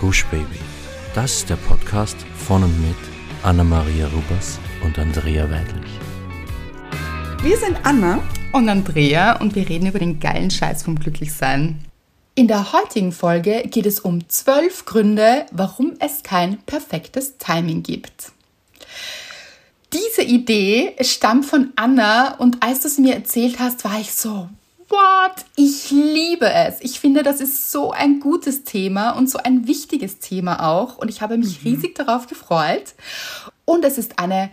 Gush Baby. Das ist der Podcast von und mit Anna-Maria Rubers und Andrea Weidlich. Wir sind Anna und Andrea und wir reden über den geilen Scheiß vom Glücklichsein. In der heutigen Folge geht es um zwölf Gründe, warum es kein perfektes Timing gibt. Diese Idee stammt von Anna und als du sie mir erzählt hast, war ich so, what? Ich liebe es. Ich finde, das ist so ein gutes Thema und so ein wichtiges Thema auch. Und ich habe mich mhm. riesig darauf gefreut. Und es ist eine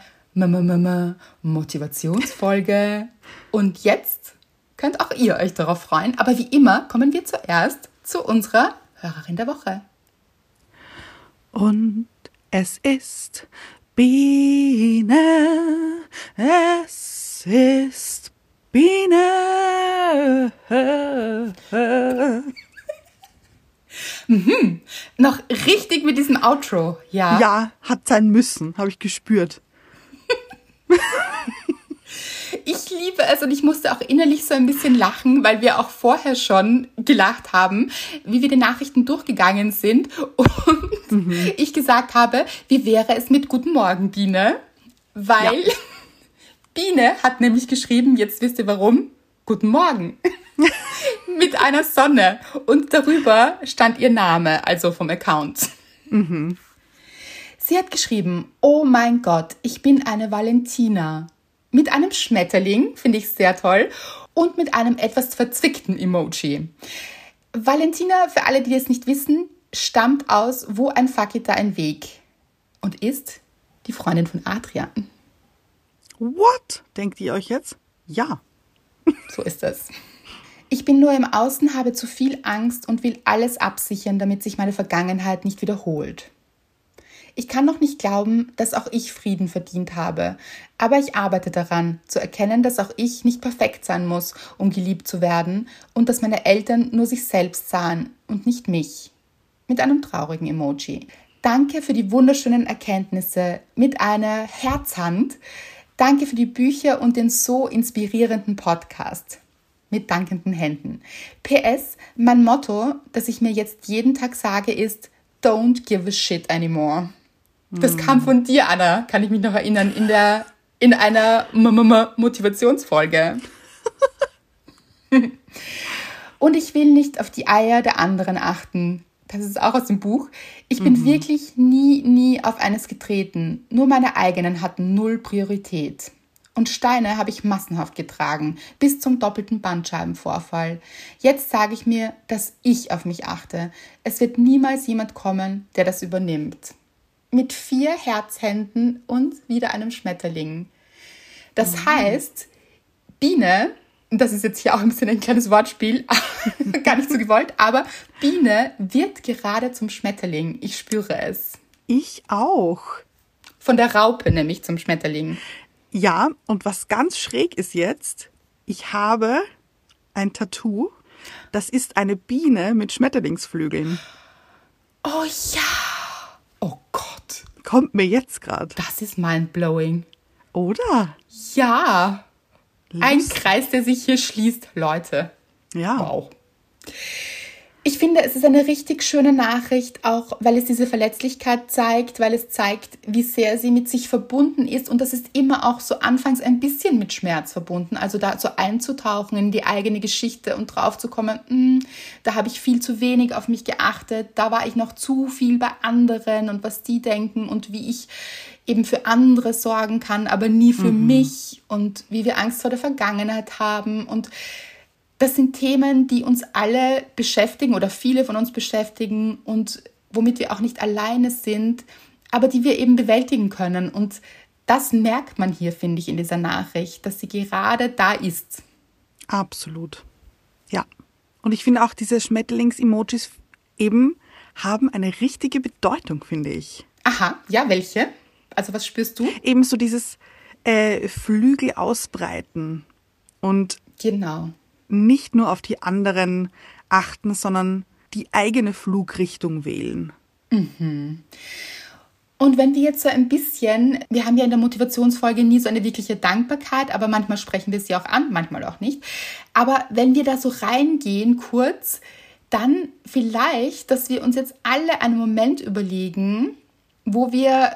Motivationsfolge. Und jetzt könnt auch ihr euch darauf freuen. Aber wie immer kommen wir zuerst zu unserer Hörerin der Woche. Und es ist Biene. Es ist Biene. Noch richtig mit diesem Outro, ja. Ja, hat sein müssen, habe ich gespürt. ich liebe es und ich musste auch innerlich so ein bisschen lachen, weil wir auch vorher schon gelacht haben, wie wir die Nachrichten durchgegangen sind und mhm. ich gesagt habe, wie wäre es mit Guten Morgen, Biene? Weil ja. Biene hat nämlich geschrieben, jetzt wisst ihr warum, Guten Morgen. Mit einer Sonne. Und darüber stand ihr Name, also vom Account. Mhm. Sie hat geschrieben, oh mein Gott, ich bin eine Valentina. Mit einem Schmetterling, finde ich sehr toll, und mit einem etwas verzwickten Emoji. Valentina, für alle, die es nicht wissen, stammt aus Wo ein Fakita ein Weg und ist die Freundin von Adrian. What? Denkt ihr euch jetzt? Ja. So ist das. Ich bin nur im Außen, habe zu viel Angst und will alles absichern, damit sich meine Vergangenheit nicht wiederholt. Ich kann noch nicht glauben, dass auch ich Frieden verdient habe, aber ich arbeite daran, zu erkennen, dass auch ich nicht perfekt sein muss, um geliebt zu werden und dass meine Eltern nur sich selbst sahen und nicht mich. Mit einem traurigen Emoji. Danke für die wunderschönen Erkenntnisse mit einer Herzhand, Danke für die Bücher und den so inspirierenden Podcast. Mit dankenden Händen. PS, mein Motto, das ich mir jetzt jeden Tag sage, ist Don't give a shit anymore. Das mm. kam von dir, Anna, kann ich mich noch erinnern, in der in einer M -M -M Motivationsfolge. und ich will nicht auf die Eier der anderen achten das ist auch aus dem Buch. Ich bin mhm. wirklich nie, nie auf eines getreten. Nur meine eigenen hatten null Priorität. Und Steine habe ich massenhaft getragen, bis zum doppelten Bandscheibenvorfall. Jetzt sage ich mir, dass ich auf mich achte. Es wird niemals jemand kommen, der das übernimmt. Mit vier Herzhänden und wieder einem Schmetterling. Das mhm. heißt, Biene das ist jetzt hier auch ein bisschen ein kleines Wortspiel, gar nicht so gewollt, aber Biene wird gerade zum Schmetterling. Ich spüre es. Ich auch. Von der Raupe nämlich zum Schmetterling. Ja, und was ganz schräg ist jetzt, ich habe ein Tattoo. Das ist eine Biene mit Schmetterlingsflügeln. Oh ja. Oh Gott. Kommt mir jetzt gerade. Das ist mindblowing. Oder? Ja. Ein Kreis, der sich hier schließt, Leute. Ja. Wow. Ich finde, es ist eine richtig schöne Nachricht, auch weil es diese Verletzlichkeit zeigt, weil es zeigt, wie sehr sie mit sich verbunden ist. Und das ist immer auch so anfangs ein bisschen mit Schmerz verbunden. Also da so einzutauchen in die eigene Geschichte und draufzukommen, hm, da habe ich viel zu wenig auf mich geachtet, da war ich noch zu viel bei anderen und was die denken und wie ich eben für andere sorgen kann, aber nie für mhm. mich und wie wir Angst vor der Vergangenheit haben. Und das sind Themen, die uns alle beschäftigen oder viele von uns beschäftigen und womit wir auch nicht alleine sind, aber die wir eben bewältigen können. Und das merkt man hier, finde ich, in dieser Nachricht, dass sie gerade da ist. Absolut. Ja. Und ich finde auch diese Schmetterlings-Emojis eben haben eine richtige Bedeutung, finde ich. Aha, ja, welche? Also was spürst du? Ebenso dieses äh, Flügel ausbreiten und genau. nicht nur auf die anderen achten, sondern die eigene Flugrichtung wählen. Mhm. Und wenn wir jetzt so ein bisschen, wir haben ja in der Motivationsfolge nie so eine wirkliche Dankbarkeit, aber manchmal sprechen wir sie auch an, manchmal auch nicht. Aber wenn wir da so reingehen kurz, dann vielleicht, dass wir uns jetzt alle einen Moment überlegen, wo wir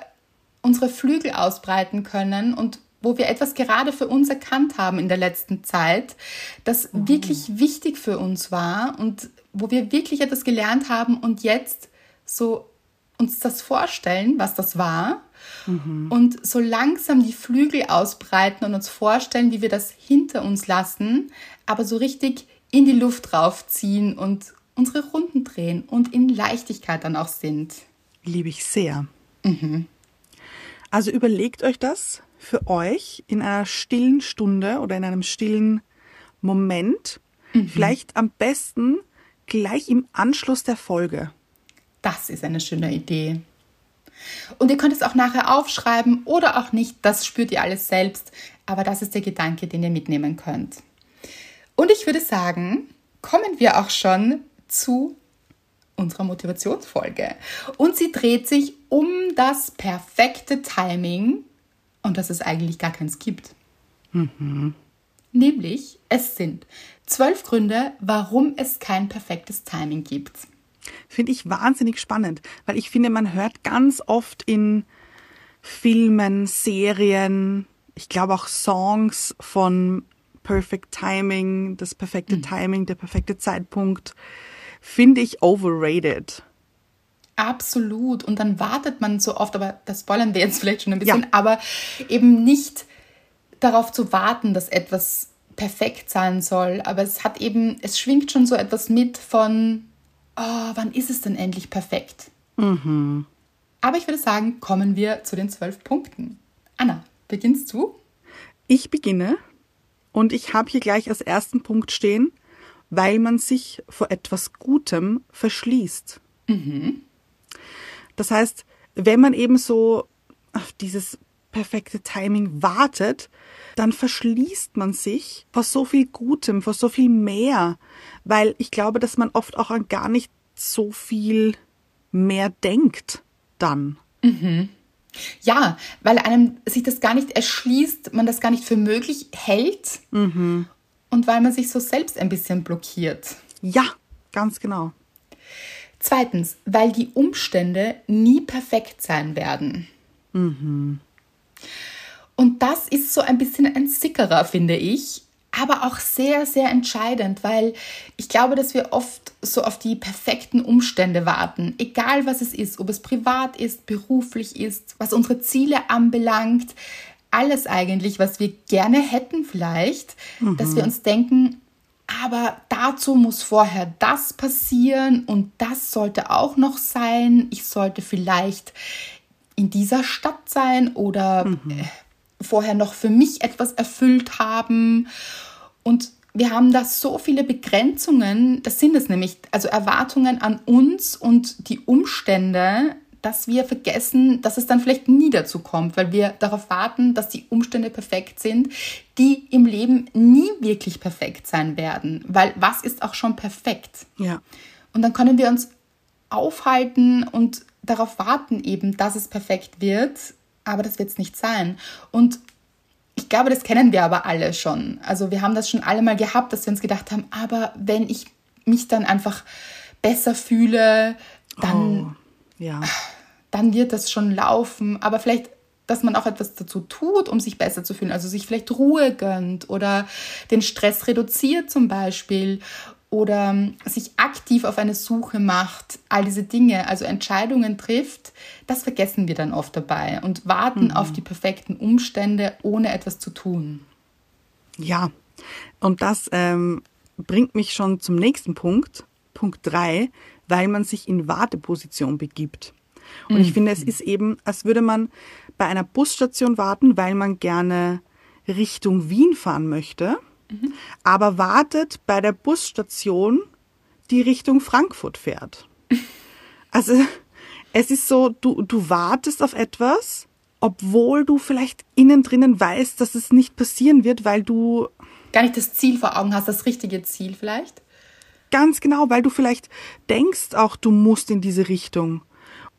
unsere Flügel ausbreiten können und wo wir etwas gerade für uns erkannt haben in der letzten Zeit, das mhm. wirklich wichtig für uns war und wo wir wirklich etwas gelernt haben und jetzt so uns das vorstellen, was das war mhm. und so langsam die Flügel ausbreiten und uns vorstellen, wie wir das hinter uns lassen, aber so richtig in die Luft raufziehen und unsere Runden drehen und in Leichtigkeit dann auch sind. Liebe ich sehr. Mhm. Also überlegt euch das für euch in einer stillen Stunde oder in einem stillen Moment. Mhm. Vielleicht am besten gleich im Anschluss der Folge. Das ist eine schöne Idee. Und ihr könnt es auch nachher aufschreiben oder auch nicht, das spürt ihr alles selbst, aber das ist der Gedanke, den ihr mitnehmen könnt. Und ich würde sagen, kommen wir auch schon zu unserer Motivationsfolge. Und sie dreht sich um das perfekte Timing und dass es eigentlich gar keins gibt. Mhm. Nämlich, es sind zwölf Gründe, warum es kein perfektes Timing gibt. Finde ich wahnsinnig spannend, weil ich finde, man hört ganz oft in Filmen, Serien, ich glaube auch Songs von Perfect Timing, das perfekte mhm. Timing, der perfekte Zeitpunkt, finde ich overrated. Absolut. Und dann wartet man so oft, aber das spoilern wir jetzt vielleicht schon ein bisschen, ja. aber eben nicht darauf zu warten, dass etwas perfekt sein soll. Aber es hat eben, es schwingt schon so etwas mit von, oh, wann ist es denn endlich perfekt? Mhm. Aber ich würde sagen, kommen wir zu den zwölf Punkten. Anna, beginnst du? Ich beginne und ich habe hier gleich als ersten Punkt stehen, weil man sich vor etwas Gutem verschließt. Mhm. Das heißt, wenn man eben so auf dieses perfekte Timing wartet, dann verschließt man sich vor so viel Gutem, vor so viel mehr, weil ich glaube, dass man oft auch an gar nicht so viel mehr denkt dann. Mhm. Ja, weil einem sich das gar nicht erschließt, man das gar nicht für möglich hält mhm. und weil man sich so selbst ein bisschen blockiert. Ja, ganz genau. Zweitens, weil die Umstände nie perfekt sein werden. Mhm. Und das ist so ein bisschen ein Sickerer, finde ich, aber auch sehr, sehr entscheidend, weil ich glaube, dass wir oft so auf die perfekten Umstände warten, egal was es ist, ob es privat ist, beruflich ist, was unsere Ziele anbelangt, alles eigentlich, was wir gerne hätten vielleicht, mhm. dass wir uns denken, aber dazu muss vorher das passieren und das sollte auch noch sein. Ich sollte vielleicht in dieser Stadt sein oder mhm. Äh, vorher noch für mich etwas erfüllt haben. Und wir haben da so viele Begrenzungen, das sind es nämlich, also Erwartungen an uns und die Umstände, dass wir vergessen, dass es dann vielleicht nie dazu kommt, weil wir darauf warten, dass die Umstände perfekt sind, die im Leben nie wirklich perfekt sein werden. Weil was ist auch schon perfekt? Ja. Und dann können wir uns aufhalten und darauf warten eben, dass es perfekt wird, aber das wird es nicht sein. Und ich glaube, das kennen wir aber alle schon. Also wir haben das schon alle mal gehabt, dass wir uns gedacht haben, aber wenn ich mich dann einfach besser fühle, dann, oh, ja. dann wird das schon laufen. Aber vielleicht, dass man auch etwas dazu tut, um sich besser zu fühlen. Also sich vielleicht Ruhe gönnt oder den Stress reduziert zum Beispiel oder sich aktiv auf eine Suche macht, all diese Dinge, also Entscheidungen trifft, das vergessen wir dann oft dabei und warten mhm. auf die perfekten Umstände, ohne etwas zu tun. Ja, und das ähm, bringt mich schon zum nächsten Punkt, Punkt 3, weil man sich in Warteposition begibt. Und mhm. ich finde, es ist eben, als würde man bei einer Busstation warten, weil man gerne Richtung Wien fahren möchte mhm. aber wartet bei der Busstation, die Richtung Frankfurt fährt. Also es ist so, du, du wartest auf etwas, obwohl du vielleicht innen drinnen weißt, dass es nicht passieren wird, weil du gar nicht das Ziel vor Augen hast, das richtige Ziel vielleicht. Ganz genau, weil du vielleicht denkst auch, du musst in diese Richtung.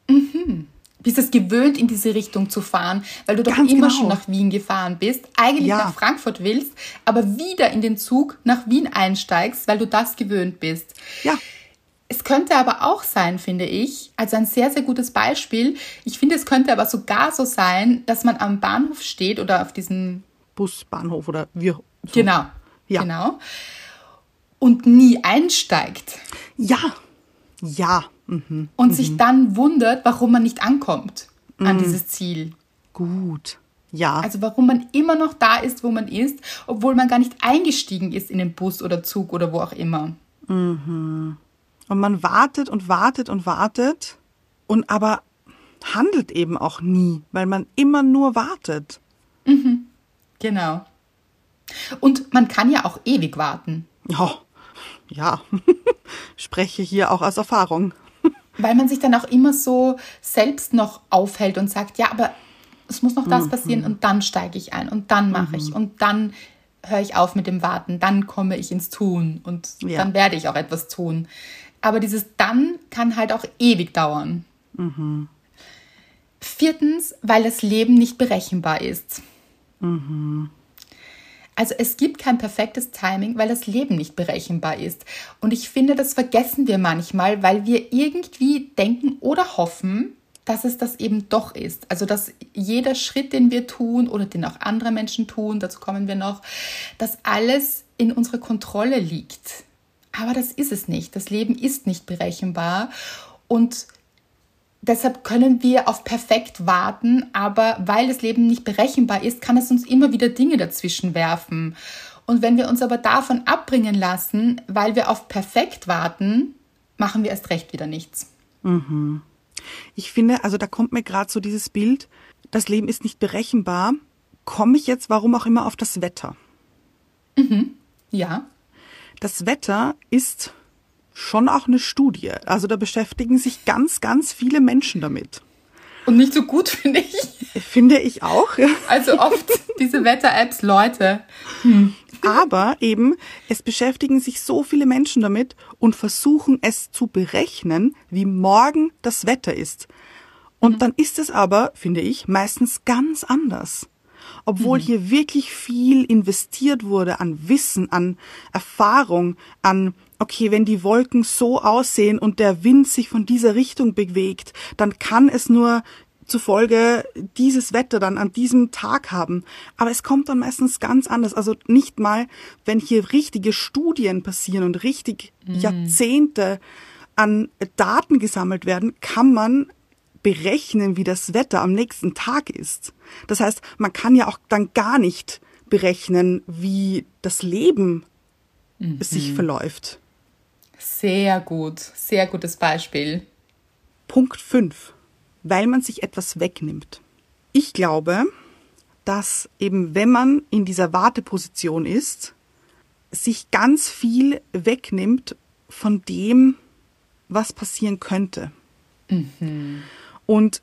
Mhm bist es gewöhnt, in diese Richtung zu fahren, weil du doch Ganz immer genau. schon nach Wien gefahren bist, eigentlich ja. nach Frankfurt willst, aber wieder in den Zug nach Wien einsteigst, weil du das gewöhnt bist. Ja. Es könnte aber auch sein, finde ich, also ein sehr, sehr gutes Beispiel. Ich finde, es könnte aber sogar so sein, dass man am Bahnhof steht oder auf diesem Busbahnhof oder wie. So. Genau. Ja. Genau. Und nie einsteigt. Ja. Ja. Mhm. Und mhm. sich dann wundert, warum man nicht ankommt an mhm. dieses Ziel. Gut. Ja. Also warum man immer noch da ist, wo man ist, obwohl man gar nicht eingestiegen ist in den Bus oder Zug oder wo auch immer. Mhm. Und man wartet und wartet und wartet und aber handelt eben auch nie, weil man immer nur wartet. Mhm. Genau. Und man kann ja auch ewig warten. Oh, ja, spreche hier auch aus Erfahrung. Weil man sich dann auch immer so selbst noch aufhält und sagt, ja, aber es muss noch das mhm. passieren und dann steige ich ein und dann mache ich mhm. und dann höre ich auf mit dem Warten, dann komme ich ins Tun und ja. dann werde ich auch etwas tun. Aber dieses dann kann halt auch ewig dauern. Mhm. Viertens, weil das Leben nicht berechenbar ist. Mhm. Also es gibt kein perfektes Timing, weil das Leben nicht berechenbar ist. Und ich finde, das vergessen wir manchmal, weil wir irgendwie denken oder hoffen, dass es das eben doch ist. Also dass jeder Schritt, den wir tun oder den auch andere Menschen tun, dazu kommen wir noch, dass alles in unserer Kontrolle liegt. Aber das ist es nicht. Das Leben ist nicht berechenbar und deshalb können wir auf perfekt warten, aber weil das Leben nicht berechenbar ist, kann es uns immer wieder Dinge dazwischen werfen. Und wenn wir uns aber davon abbringen lassen, weil wir auf perfekt warten, machen wir erst recht wieder nichts. Mhm. Ich finde, also da kommt mir gerade so dieses Bild, das Leben ist nicht berechenbar. Komme ich jetzt, warum auch immer, auf das Wetter? Mhm. Ja. Das Wetter ist schon auch eine Studie. Also da beschäftigen sich ganz, ganz viele Menschen damit. Und nicht so gut, finde ich. Finde ich auch. Also oft diese Wetter-Apps, Leute. Hm. Aber eben, es beschäftigen sich so viele Menschen damit und versuchen es zu berechnen, wie morgen das Wetter ist. Und mhm. dann ist es aber, finde ich, meistens ganz anders. Obwohl mhm. hier wirklich viel investiert wurde an Wissen, an Erfahrung, an okay, wenn die Wolken so aussehen und der Wind sich von dieser Richtung bewegt, dann kann es nur zufolge dieses Wetter dann an diesem Tag haben. Aber es kommt dann meistens ganz anders. Also nicht mal, wenn hier richtige Studien passieren und richtig mhm. Jahrzehnte an Daten gesammelt werden, kann man berechnen, wie das Wetter am nächsten Tag ist. Das heißt, man kann ja auch dann gar nicht berechnen, wie das Leben mhm. sich verläuft. Sehr gut, sehr gutes Beispiel. Punkt 5. Weil man sich etwas wegnimmt. Ich glaube, dass eben wenn man in dieser Warteposition ist, sich ganz viel wegnimmt von dem, was passieren könnte. Mhm. Und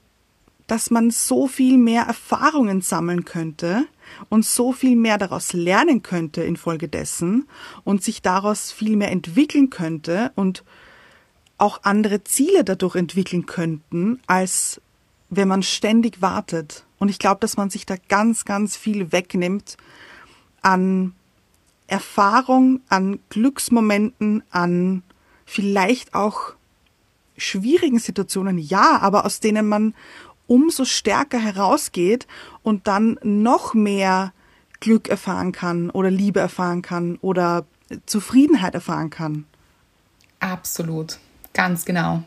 dass man so viel mehr Erfahrungen sammeln könnte und so viel mehr daraus lernen könnte infolgedessen und sich daraus viel mehr entwickeln könnte und auch andere Ziele dadurch entwickeln könnten, als wenn man ständig wartet. Und ich glaube, dass man sich da ganz, ganz viel wegnimmt an Erfahrung, an Glücksmomenten, an vielleicht auch schwierigen Situationen, ja, aber aus denen man umso stärker herausgeht und dann noch mehr Glück erfahren kann oder Liebe erfahren kann oder Zufriedenheit erfahren kann. Absolut, ganz genau.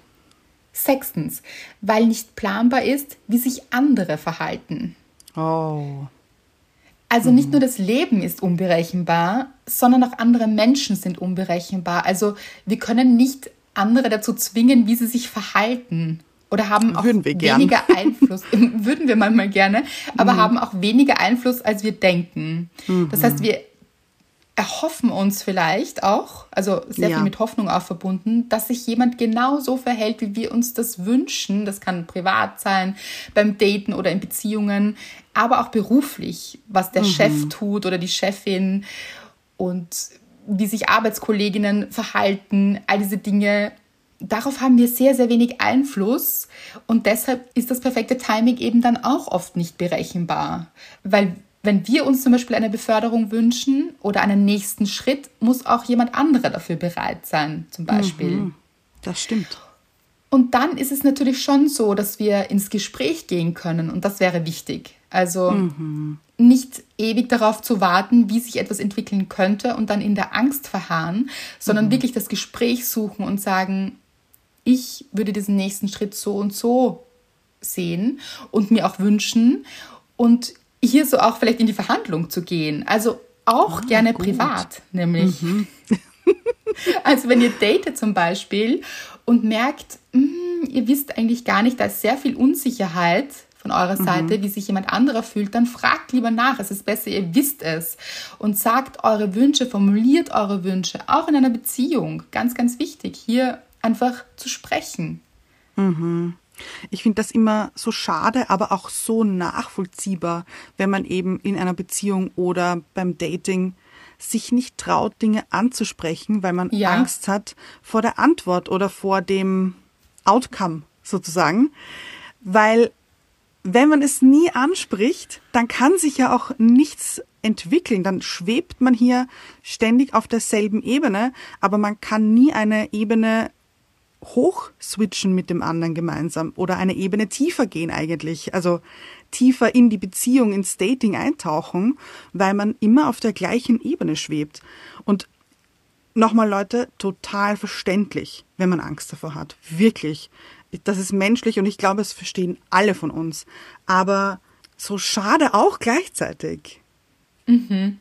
Sechstens, weil nicht planbar ist, wie sich andere verhalten. Oh. Also nicht nur das Leben ist unberechenbar, sondern auch andere Menschen sind unberechenbar. Also wir können nicht andere dazu zwingen, wie sie sich verhalten oder haben auch weniger Einfluss, würden wir manchmal gerne, aber mhm. haben auch weniger Einfluss, als wir denken. Mhm. Das heißt, wir erhoffen uns vielleicht auch, also sehr ja. viel mit Hoffnung auch verbunden, dass sich jemand genau so verhält, wie wir uns das wünschen. Das kann privat sein, beim Daten oder in Beziehungen, aber auch beruflich, was der mhm. Chef tut oder die Chefin und wie sich Arbeitskolleginnen verhalten, all diese Dinge darauf haben wir sehr, sehr wenig Einfluss und deshalb ist das perfekte Timing eben dann auch oft nicht berechenbar. Weil wenn wir uns zum Beispiel eine Beförderung wünschen oder einen nächsten Schritt, muss auch jemand anderer dafür bereit sein, zum Beispiel. Mhm. Das stimmt. Und dann ist es natürlich schon so, dass wir ins Gespräch gehen können und das wäre wichtig. Also mhm. Nicht ewig darauf zu warten, wie sich etwas entwickeln könnte und dann in der Angst verharren, sondern mhm. wirklich das Gespräch suchen und sagen, ich würde diesen nächsten Schritt so und so sehen und mir auch wünschen und hier so auch vielleicht in die Verhandlung zu gehen. Also auch oh, gerne gut. privat, nämlich. Mhm. also wenn ihr datet zum Beispiel und merkt, mh, hm, ihr wisst eigentlich gar nicht, da ist sehr viel Unsicherheit von eurer mhm. Seite, mhm. wie sich jemand anderer fühlt, dann fragt lieber nach. Es ist besser, ihr wisst es und sagt eure Wünsche, formuliert eure Wünsche, auch in einer Beziehung. Ganz, ganz wichtig, hier einfach zu sprechen. Mhm. Ich finde das immer so schade, aber auch so nachvollziehbar, wenn man eben in einer Beziehung oder beim Dating sich nicht traut, Dinge anzusprechen, weil man ja. Angst hat vor der Antwort oder vor dem Outcome sozusagen. Weil wenn man es nie anspricht, dann kann sich ja auch nichts entwickeln. Dann schwebt man hier ständig auf derselben Ebene, aber man kann nie eine Ebene hoch switchen mit dem anderen gemeinsam oder eine Ebene tiefer gehen eigentlich. Also tiefer in die Beziehung, ins Dating eintauchen, weil man immer auf der gleichen Ebene schwebt. Und nochmal Leute, total verständlich, wenn man Angst davor hat. Wirklich. Das ist menschlich und ich glaube, es verstehen alle von uns. Aber so schade auch gleichzeitig. Mhm.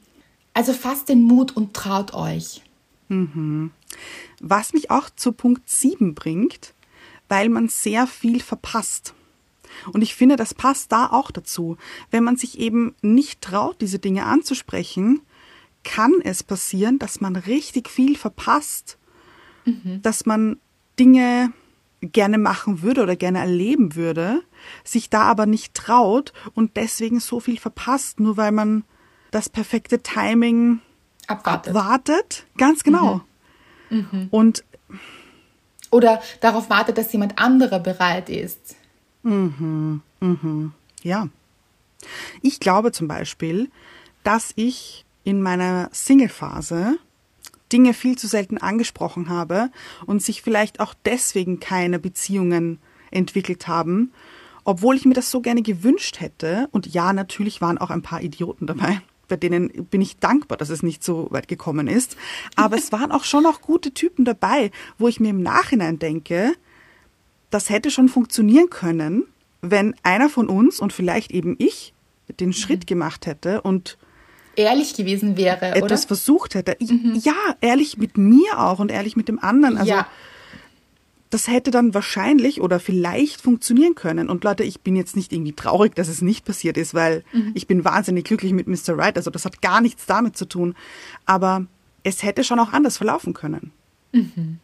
Also fasst den Mut und traut euch. Mhm. Was mich auch zu Punkt 7 bringt, weil man sehr viel verpasst. Und ich finde, das passt da auch dazu. Wenn man sich eben nicht traut, diese Dinge anzusprechen, kann es passieren, dass man richtig viel verpasst, mhm. dass man Dinge gerne machen würde oder gerne erleben würde, sich da aber nicht traut und deswegen so viel verpasst, nur weil man das perfekte Timing abwartet. abwartet. Ganz genau. Mhm. Mhm. Und oder darauf wartet, dass jemand anderer bereit ist. Mhm. Mhm. Ja. Ich glaube zum Beispiel, dass ich in meiner Single-Phase Dinge viel zu selten angesprochen habe und sich vielleicht auch deswegen keine Beziehungen entwickelt haben, obwohl ich mir das so gerne gewünscht hätte. Und ja, natürlich waren auch ein paar Idioten dabei bei denen bin ich dankbar, dass es nicht so weit gekommen ist. Aber es waren auch schon auch gute Typen dabei, wo ich mir im Nachhinein denke, das hätte schon funktionieren können, wenn einer von uns und vielleicht eben ich den mhm. Schritt gemacht hätte und ehrlich gewesen wäre, etwas oder? versucht hätte. Mhm. Ja, ehrlich mit mir auch und ehrlich mit dem anderen. Also ja das hätte dann wahrscheinlich oder vielleicht funktionieren können. Und Leute, ich bin jetzt nicht irgendwie traurig, dass es nicht passiert ist, weil mhm. ich bin wahnsinnig glücklich mit Mr. Right. Also das hat gar nichts damit zu tun. Aber es hätte schon auch anders verlaufen können. Mhm.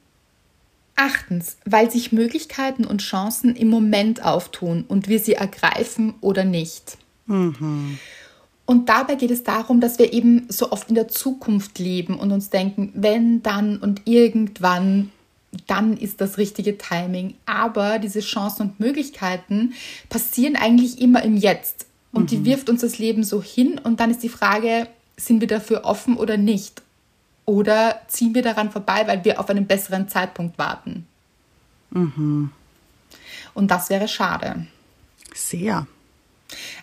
Achtens, weil sich Möglichkeiten und Chancen im Moment auftun und wir sie ergreifen oder nicht. Mhm. Und dabei geht es darum, dass wir eben so oft in der Zukunft leben und uns denken, wenn, dann und irgendwann dann ist das richtige Timing. Aber diese Chancen und Möglichkeiten passieren eigentlich immer im Jetzt. Und mhm. die wirft uns das Leben so hin. Und dann ist die Frage, sind wir dafür offen oder nicht? Oder ziehen wir daran vorbei, weil wir auf einen besseren Zeitpunkt warten? Mhm. Und das wäre schade. Sehr.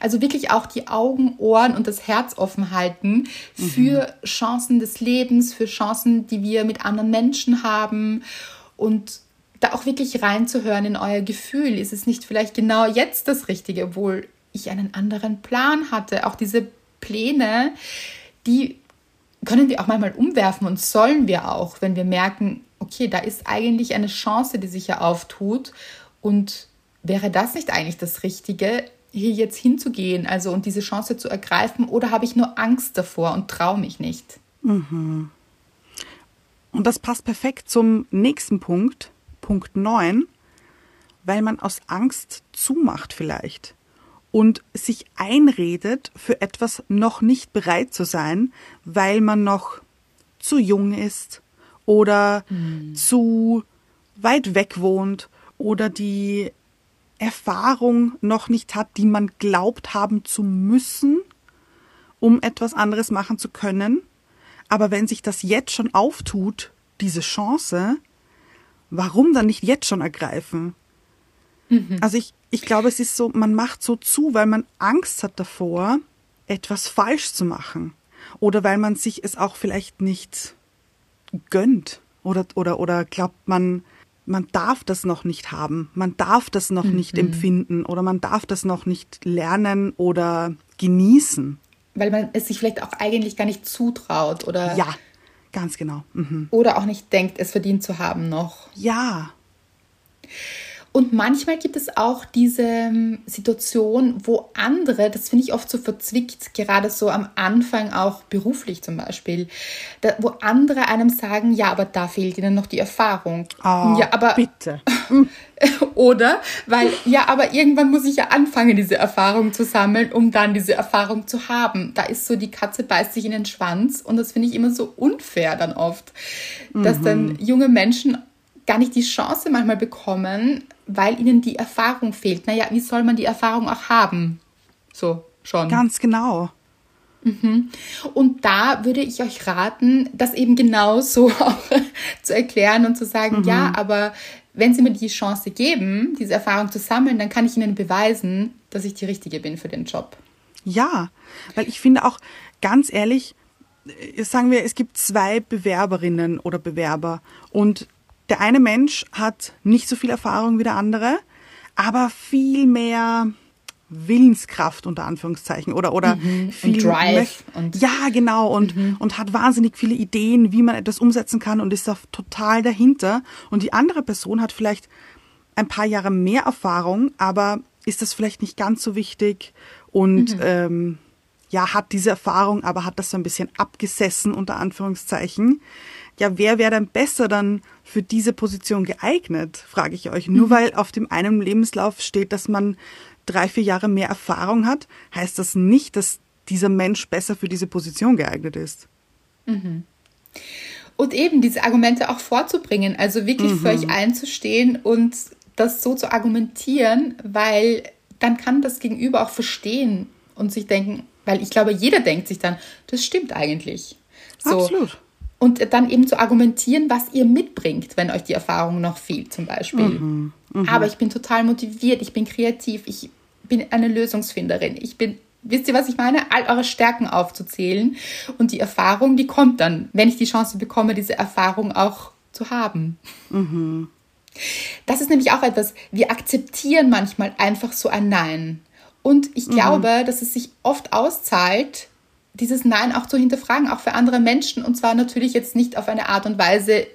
Also wirklich auch die Augen, Ohren und das Herz offen halten für mhm. Chancen des Lebens, für Chancen, die wir mit anderen Menschen haben und da auch wirklich reinzuhören in euer Gefühl. Ist es nicht vielleicht genau jetzt das Richtige, obwohl ich einen anderen Plan hatte? Auch diese Pläne, die können wir auch manchmal umwerfen und sollen wir auch, wenn wir merken, okay, da ist eigentlich eine Chance, die sich ja auftut und wäre das nicht eigentlich das Richtige, hier jetzt hinzugehen, also und diese Chance zu ergreifen, oder habe ich nur Angst davor und traue mich nicht? Mhm. Und das passt perfekt zum nächsten Punkt, Punkt 9, weil man aus Angst zumacht vielleicht und sich einredet, für etwas noch nicht bereit zu sein, weil man noch zu jung ist oder mhm. zu weit weg wohnt oder die Erfahrung noch nicht hat, die man glaubt haben zu müssen, um etwas anderes machen zu können. Aber wenn sich das jetzt schon auftut, diese Chance, warum dann nicht jetzt schon ergreifen? Mhm. Also ich, ich glaube, es ist so, man macht so zu, weil man Angst hat davor, etwas falsch zu machen. Oder weil man sich es auch vielleicht nicht gönnt. Oder, oder, oder glaubt man, man darf das noch nicht haben, man darf das noch mhm. nicht empfinden oder man darf das noch nicht lernen oder genießen. Weil man es sich vielleicht auch eigentlich gar nicht zutraut oder. Ja, ganz genau. Mhm. Oder auch nicht denkt, es verdient zu haben noch. Ja. Und manchmal gibt es auch diese ähm, Situation, wo andere, das finde ich oft so verzwickt, gerade so am Anfang auch beruflich zum Beispiel, da, wo andere einem sagen, ja, aber da fehlt ihnen noch die Erfahrung. Oh, ja, aber bitte. oder weil ja, aber irgendwann muss ich ja anfangen, diese Erfahrung zu sammeln, um dann diese Erfahrung zu haben. Da ist so die Katze beißt sich in den Schwanz und das finde ich immer so unfair dann oft, dass mhm. dann junge Menschen gar nicht die Chance manchmal bekommen, weil ihnen die Erfahrung fehlt. Naja, wie soll man die Erfahrung auch haben? So, schon. Ganz genau. Mhm. Und da würde ich euch raten, das eben genauso auch zu erklären und zu sagen, mhm. ja, aber wenn Sie mir die Chance geben, diese Erfahrung zu sammeln, dann kann ich Ihnen beweisen, dass ich die Richtige bin für den Job. Ja, weil ich finde auch, ganz ehrlich, äh, sagen wir, es gibt zwei Bewerberinnen oder Bewerber und der eine Mensch hat nicht so viel Erfahrung wie der andere, aber viel mehr Willenskraft unter Anführungszeichen oder oder mhm. viel und Drive und ja genau und mhm. und hat wahnsinnig viele Ideen, wie man etwas umsetzen kann und ist da total dahinter und die andere Person hat vielleicht ein paar Jahre mehr Erfahrung, aber ist das vielleicht nicht ganz so wichtig und mhm. ähm, ja hat diese Erfahrung, aber hat das so ein bisschen abgesessen unter Anführungszeichen ja, wer wäre denn besser dann für diese Position geeignet, frage ich euch. Nur mhm. weil auf dem einen Lebenslauf steht, dass man drei, vier Jahre mehr Erfahrung hat, heißt das nicht, dass dieser Mensch besser für diese Position geeignet ist. Mhm. Und eben diese Argumente auch vorzubringen, also wirklich mhm. für euch einzustehen und das so zu argumentieren, weil dann kann das Gegenüber auch verstehen und sich denken, weil ich glaube, jeder denkt sich dann, das stimmt eigentlich. So. Absolut und dann eben zu argumentieren, was ihr mitbringt, wenn euch die Erfahrung noch fehlt, zum Beispiel. Mhm, mh. Aber ich bin total motiviert, ich bin kreativ, ich bin eine Lösungsfinderin, ich bin, wisst ihr, was ich meine? All eure Stärken aufzuzählen und die Erfahrung, die kommt dann, wenn ich die Chance bekomme, diese Erfahrung auch zu haben. Mhm. Das ist nämlich auch etwas, wir akzeptieren manchmal einfach so ein Nein. Und ich mhm. glaube, mhm. dass es sich oft auszahlt, dieses Nein auch zu hinterfragen, auch für andere Menschen. Und zwar natürlich jetzt nicht auf eine Art und Weise,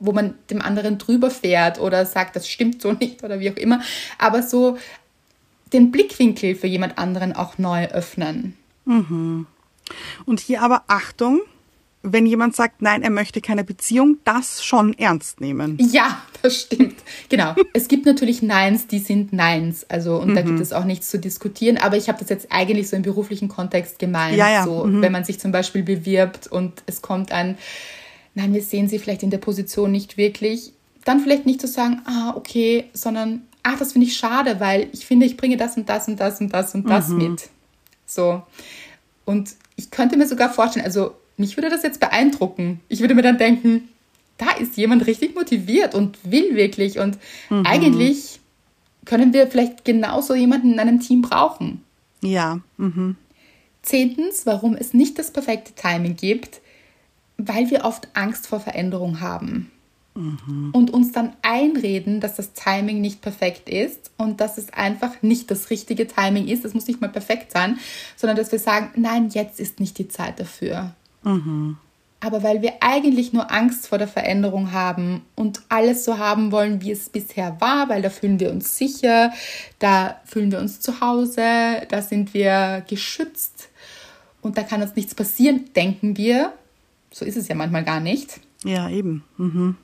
wo man dem anderen drüber fährt oder sagt, das stimmt so nicht oder wie auch immer, aber so den Blickwinkel für jemand anderen auch neu öffnen. Mhm. Und hier aber Achtung, wenn jemand sagt, nein, er möchte keine Beziehung, das schon ernst nehmen. Ja, das stimmt. Genau. es gibt natürlich Neins, die sind Neins. Also, und mhm. da gibt mhm. es auch nichts zu diskutieren. Aber ich habe das jetzt eigentlich so im beruflichen Kontext gemeint. Ja, ja. So, mhm. wenn man sich zum Beispiel bewirbt und es kommt ein, nein, wir sehen sie vielleicht in der Position nicht wirklich, dann vielleicht nicht zu sagen, ah, okay, sondern, ach, das finde ich schade, weil ich finde, ich bringe das und das und das und das und das mhm. mit. So. Und ich könnte mir sogar vorstellen, also mich würde das jetzt beeindrucken. Ich würde mir dann denken, da ist jemand richtig motiviert und will wirklich. Und mhm. eigentlich können wir vielleicht genauso jemanden in einem Team brauchen. Ja. Mhm. Zehntens, warum es nicht das perfekte Timing gibt, weil wir oft Angst vor Veränderung haben. Mhm. Und uns dann einreden, dass das Timing nicht perfekt ist und dass es einfach nicht das richtige Timing ist. Es muss nicht mal perfekt sein, sondern dass wir sagen, nein, jetzt ist nicht die Zeit dafür. Mhm. Aber weil wir eigentlich nur Angst vor der Veränderung haben und alles so haben wollen, wie es bisher war, weil da fühlen wir uns sicher, da fühlen wir uns zu Hause, da sind wir geschützt und da kann uns nichts passieren, denken wir. So ist es ja manchmal gar nicht. Ja, eben. Mhm.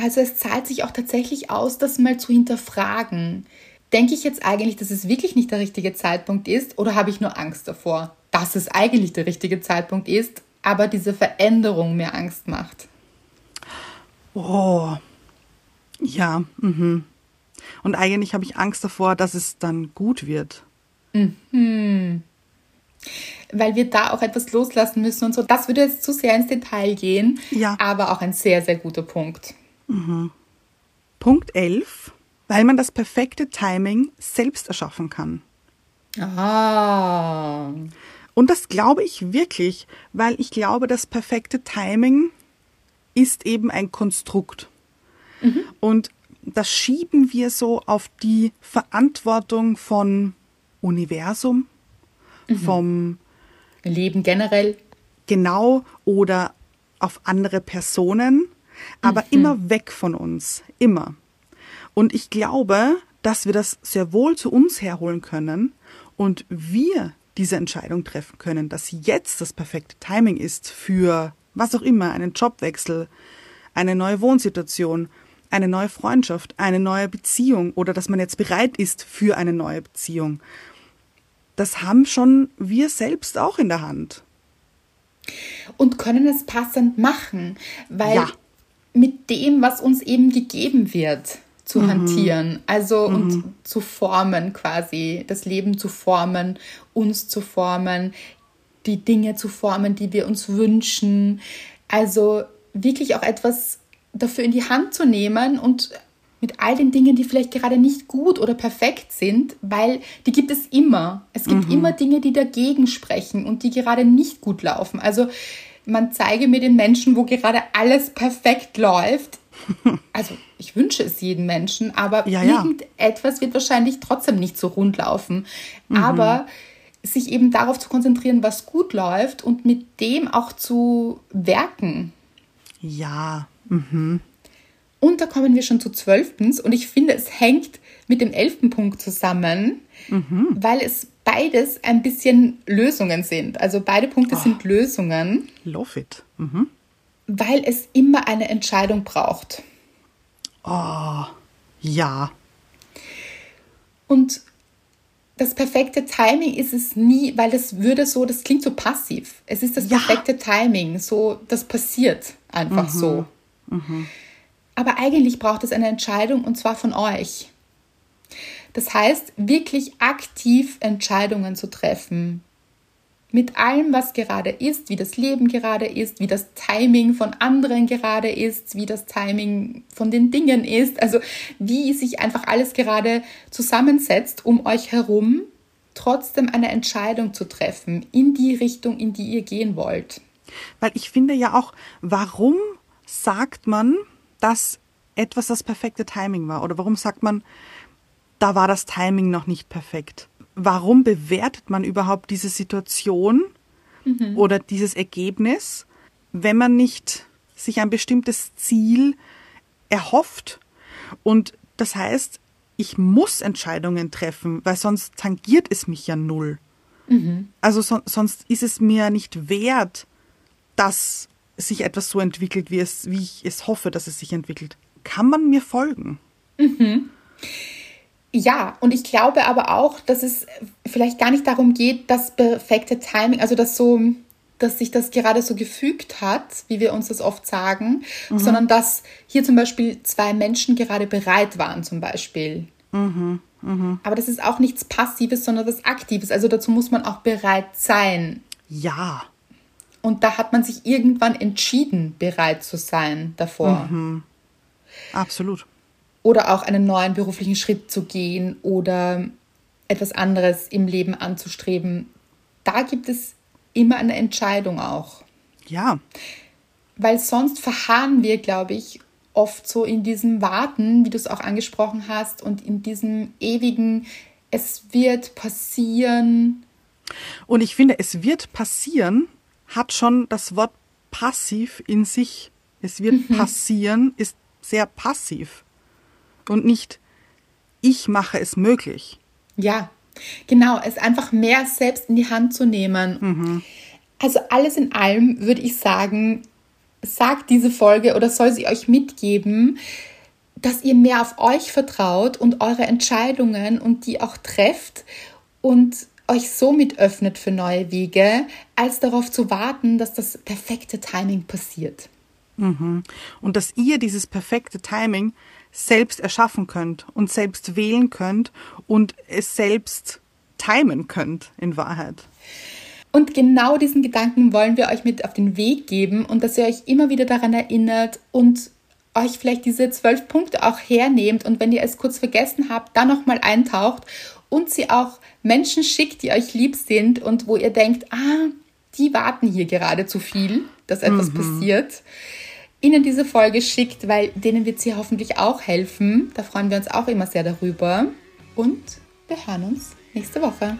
Also es zahlt sich auch tatsächlich aus, das mal zu hinterfragen. Denke ich jetzt eigentlich, dass es wirklich nicht der richtige Zeitpunkt ist oder habe ich nur Angst davor? Dass es eigentlich der richtige Zeitpunkt ist, aber diese Veränderung mir Angst macht. Oh, ja. Mhm. Und eigentlich habe ich Angst davor, dass es dann gut wird. Mhm. Weil wir da auch etwas loslassen müssen und so. Das würde jetzt zu sehr ins Detail gehen, ja. aber auch ein sehr, sehr guter Punkt. Punkt 11, weil man das perfekte Timing selbst erschaffen kann. Ah. Und das glaube ich wirklich, weil ich glaube, das perfekte Timing ist eben ein Konstrukt. Und das schieben wir so auf die Verantwortung von Universum, vom Leben generell. genau oder auf andere Personen, aber immer weg von uns, immer. Und ich glaube, dass wir das sehr wohl zu uns herholen können und wir diese Entscheidung treffen können, dass jetzt das perfekte Timing ist für was auch immer, einen Jobwechsel, eine neue Wohnsituation, eine neue Freundschaft, eine neue Beziehung oder dass man jetzt bereit ist für eine neue Beziehung. Das haben schon wir selbst auch in der Hand. Und können es passend machen, weil Ja. mit dem, was uns eben gegeben wird, zu hantieren, also und zu formen quasi, das Leben zu formen, uns zu formen, die Dinge zu formen, die wir uns wünschen. Also wirklich auch etwas dafür in die Hand zu nehmen und mit all den Dingen, die vielleicht gerade nicht gut oder perfekt sind, weil die gibt es immer. Es gibt immer Dinge, die dagegen sprechen und die gerade nicht gut laufen. Also man zeige mir den Menschen, wo gerade alles perfekt läuft. Also ich wünsche es jedem Menschen, aber Ja, ja. irgendetwas wird wahrscheinlich trotzdem nicht so rund laufen. Aber sich eben darauf zu konzentrieren, was gut läuft und mit dem auch zu werken. Ja, Und da kommen wir schon zu zwölftens und ich finde, es hängt mit dem elften Punkt zusammen, weil es beides ein bisschen Lösungen sind. Also beide Punkte sind Lösungen, love it. Mhm. Weil es immer eine Entscheidung braucht. Ja, Und das perfekte Timing ist es nie, weil das würde so, das klingt so passiv. Es ist das Ja. perfekte Timing, so, das passiert einfach so. Aber eigentlich braucht es eine Entscheidung und zwar von euch. Das heißt, wirklich aktiv Entscheidungen zu treffen. Mit allem, was gerade ist, wie das Leben gerade ist, wie das Timing von anderen gerade ist, wie das Timing von den Dingen ist, also wie sich einfach alles gerade zusammensetzt um euch herum, trotzdem eine Entscheidung zu treffen in die Richtung, in die ihr gehen wollt. weil ich finde ja auch, warum sagt man, dass etwas das perfekte Timing war? Oder warum sagt man, da war das Timing noch nicht perfekt? Warum bewertet man überhaupt diese Situation oder dieses Ergebnis, wenn man nicht sich ein bestimmtes Ziel erhofft? Und das heißt, ich muss Entscheidungen treffen, weil sonst tangiert es mich ja null. Also son sonst ist es mir nicht wert, dass sich etwas so entwickelt, wie, es, wie ich es hoffe, dass es sich entwickelt. Kann man mir folgen? Ja, und ich glaube aber auch, dass es vielleicht gar nicht darum geht, das perfekte Timing, also dass so, dass sich das gerade so gefügt hat, wie wir uns das oft sagen, sondern dass hier zum Beispiel zwei Menschen gerade bereit waren, zum Beispiel. Aber das ist auch nichts Passives, sondern was Aktives. Also dazu muss man auch bereit sein. Ja. Und da hat man sich irgendwann entschieden, bereit zu sein davor. Absolut. Oder auch einen neuen beruflichen Schritt zu gehen oder etwas anderes im Leben anzustreben. Da gibt es immer eine Entscheidung auch. Ja. Weil sonst verharren wir, glaube ich, oft so in diesem Warten, wie du es auch angesprochen hast, und in diesem ewigen, es wird passieren. Und ich finde, es wird passieren, hat schon das Wort passiv in sich. Es wird passieren, ist sehr passiv. Und nicht, ich mache es möglich. Ja, genau, es einfach mehr selbst in die Hand zu nehmen. Also alles in allem würde ich sagen, sagt diese Folge oder soll sie euch mitgeben, dass ihr mehr auf euch vertraut und eure Entscheidungen und die auch trefft und euch somit öffnet für neue Wege, als darauf zu warten, dass das perfekte Timing passiert. Und dass ihr dieses perfekte Timing selbst erschaffen könnt und selbst wählen könnt und es selbst timen könnt, in Wahrheit. Und genau diesen Gedanken wollen wir euch mit auf den Weg geben und dass ihr euch immer wieder daran erinnert und euch vielleicht diese zwölf Punkte auch hernehmt und wenn ihr es kurz vergessen habt, dann nochmal eintaucht und sie auch Menschen schickt, die euch lieb sind und wo ihr denkt, ah, die warten hier gerade zu viel, dass etwas mhm. passiert, Ihnen diese Folge schickt, weil denen wird sie hoffentlich auch helfen. Da freuen wir uns auch immer sehr darüber. Und wir hören uns nächste Woche.